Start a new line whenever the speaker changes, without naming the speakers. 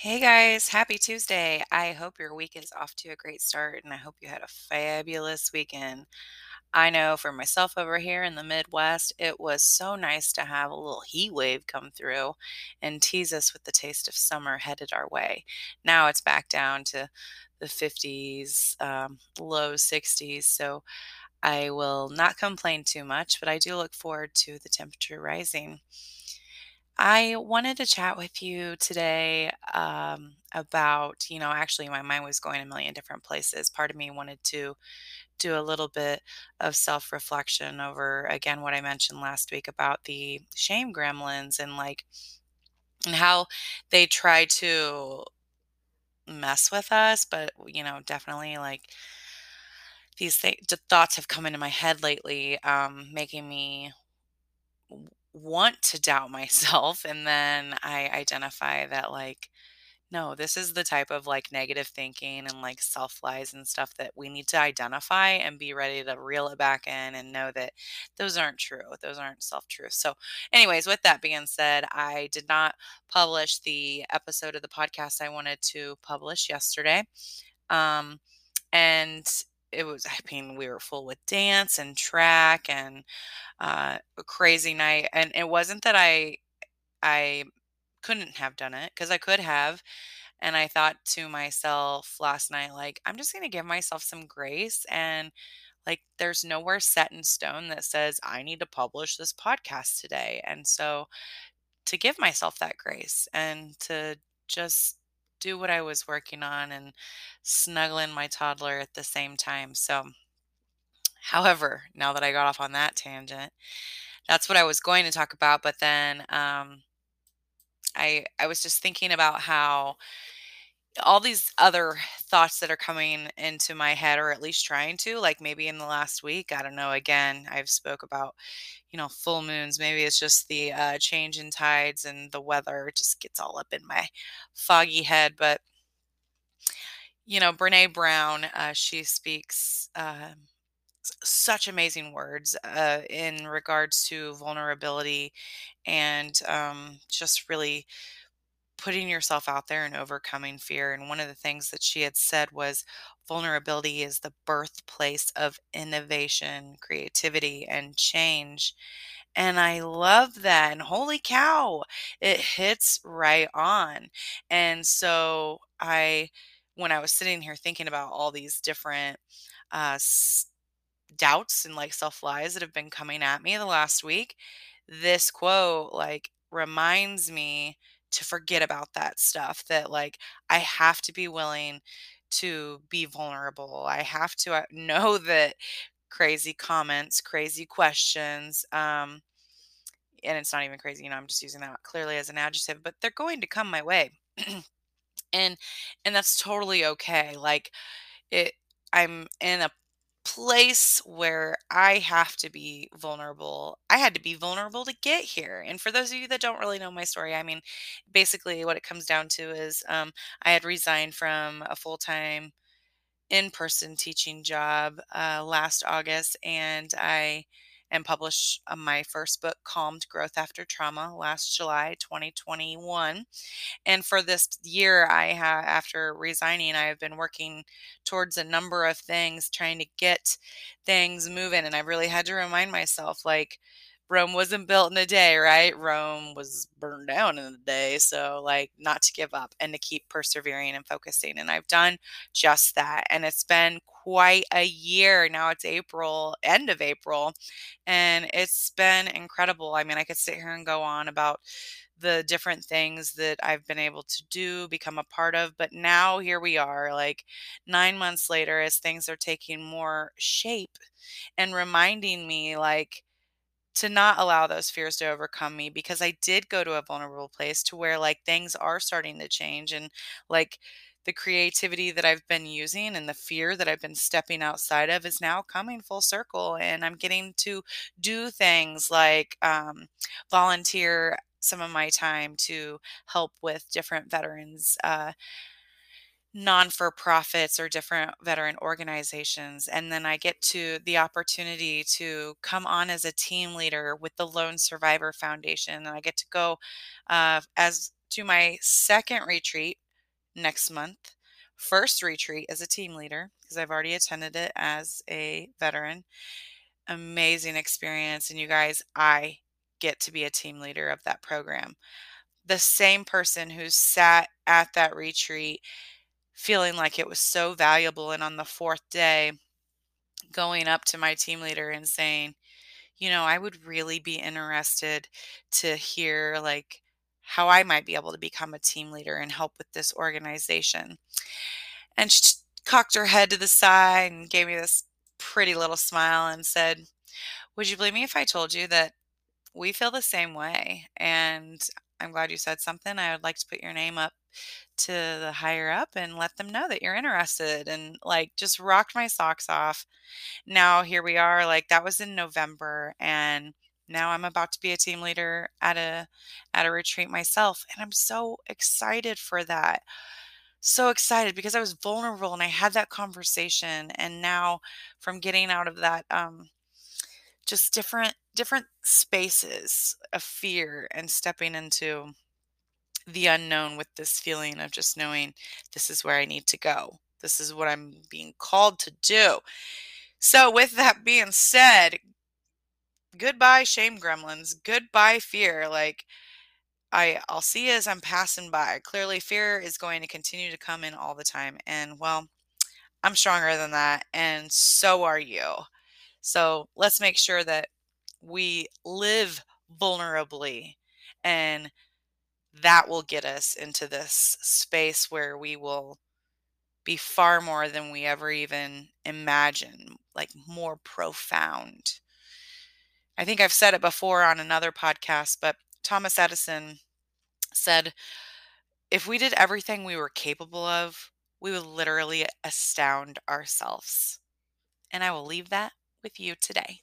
Hey guys, happy Tuesday. I hope your week is off to a great start and I hope you had a fabulous weekend. I know for myself over here in the Midwest, it was so nice to have a little heat wave come through and tease us with the taste of summer headed our way. Now it's back down to the 50s, um, low 60s, so I will not complain too much, but I do look forward to the temperature rising. I wanted to chat with you today um, about, you know, actually, my mind was going a million different places. Part of me wanted to do a little bit of self reflection over, again, what I mentioned last week about the shame gremlins and like, and how they try to mess with us. But, you know, definitely like these th- thoughts have come into my head lately, um, making me want to doubt myself and then I identify that like no, this is the type of like negative thinking and like self lies and stuff that we need to identify and be ready to reel it back in and know that those aren't true. Those aren't self truths. So, anyways, with that being said, I did not publish the episode of the podcast I wanted to publish yesterday. Um, and it was, I mean, we were full with dance and track and uh, a crazy night. And it wasn't that I I couldn't have done it because I could have. And I thought to myself last night, like, I'm just going to give myself some grace. And like, there's nowhere set in stone that says I need to publish this podcast today. And so to give myself that grace and to just do what I was working on and snuggling my toddler at the same time. So, however, now that I got off on that tangent, that's what I was going to talk about. But then um, I I was just thinking about how all these other thoughts that are coming into my head or at least trying to like maybe in the last week i don't know again i've spoke about you know full moons maybe it's just the uh, change in tides and the weather it just gets all up in my foggy head but you know Brené Brown uh, she speaks uh, such amazing words uh, in regards to vulnerability and um, just really putting yourself out there and overcoming fear. And one of the things that she had said was vulnerability is the birthplace of innovation, creativity, and change. And I love that. And holy cow, it hits right on. And so I, when I was sitting here thinking about all these different uh, doubts and like self lies that have been coming at me the last week, this quote like reminds me to forget about that stuff that like I have to be willing to be vulnerable. I have to uh, know that crazy comments, crazy questions, um, and it's not even crazy, you know, I'm just using that clearly as an adjective, but they're going to come my way. and and that's totally okay. Like it I'm in a place where I have to be vulnerable. I had to be vulnerable to get here. And for those of you that don't really know my story, I mean, basically what it comes down to is um, I had resigned from a full time in person teaching job uh, last August, and I and published uh, my first book, Calmed Growth After Trauma, last July 2021. And for this year, I have, after resigning, I have been working towards a number of things, trying to get things moving. And I really had to remind myself, like, Rome wasn't built in a day, right? Rome was burned down in a day. So, like, not to give up and to keep persevering and focusing. And I've done just that. And it's been quite a year. Now it's April, end of April. And it's been incredible. I mean, I could sit here and go on about the different things that I've been able to do, become a part of. But now here we are, like nine months later, as things are taking more shape and reminding me, like, to not allow those fears to overcome me because I did go to a vulnerable place to where like things are starting to change and like the creativity that I've been using and the fear that I've been stepping outside of is now coming full circle and I'm getting to do things like um, volunteer some of my time to help with different veterans uh, non for profits or different veteran organizations. And then I get to the opportunity to come on as a team leader with the Lone Survivor Foundation. And I get to go uh, as to my second retreat next month. First retreat as a team leader because I've already attended it as a veteran. Amazing experience. And you guys, I get to be a team leader of that program. The same person who sat at that retreat feeling like it was so valuable. And on the fourth day, going up to my team leader and saying, you know, I would really be interested to hear like how I might be able to become a team leader and help with this organization. And she cocked her head to the side and gave me this pretty little smile and said, Would you believe me if I told you that we feel the same way? And I'm glad you said something. I would like to put your name up to the higher up and let them know that you're interested and like just rocked my socks off. Now here we are like that was in November and now I'm about to be a team leader at a at a retreat myself and I'm so excited for that. So excited because I was vulnerable and I had that conversation and now from getting out of that um just different different spaces of fear and stepping into the unknown with this feeling of just knowing this is where I need to go. This is what I'm being called to do. So, with that being said, goodbye, shame gremlins. Goodbye, fear. Like, I, I'll see you as I'm passing by. Clearly, fear is going to continue to come in all the time. And, well, I'm stronger than that. And so are you. So, let's make sure that we live vulnerably and that will get us into this space where we will be far more than we ever even imagine, like more profound. I think I've said it before on another podcast, but Thomas Edison said if we did everything we were capable of, we would literally astound ourselves. And I will leave that with you today.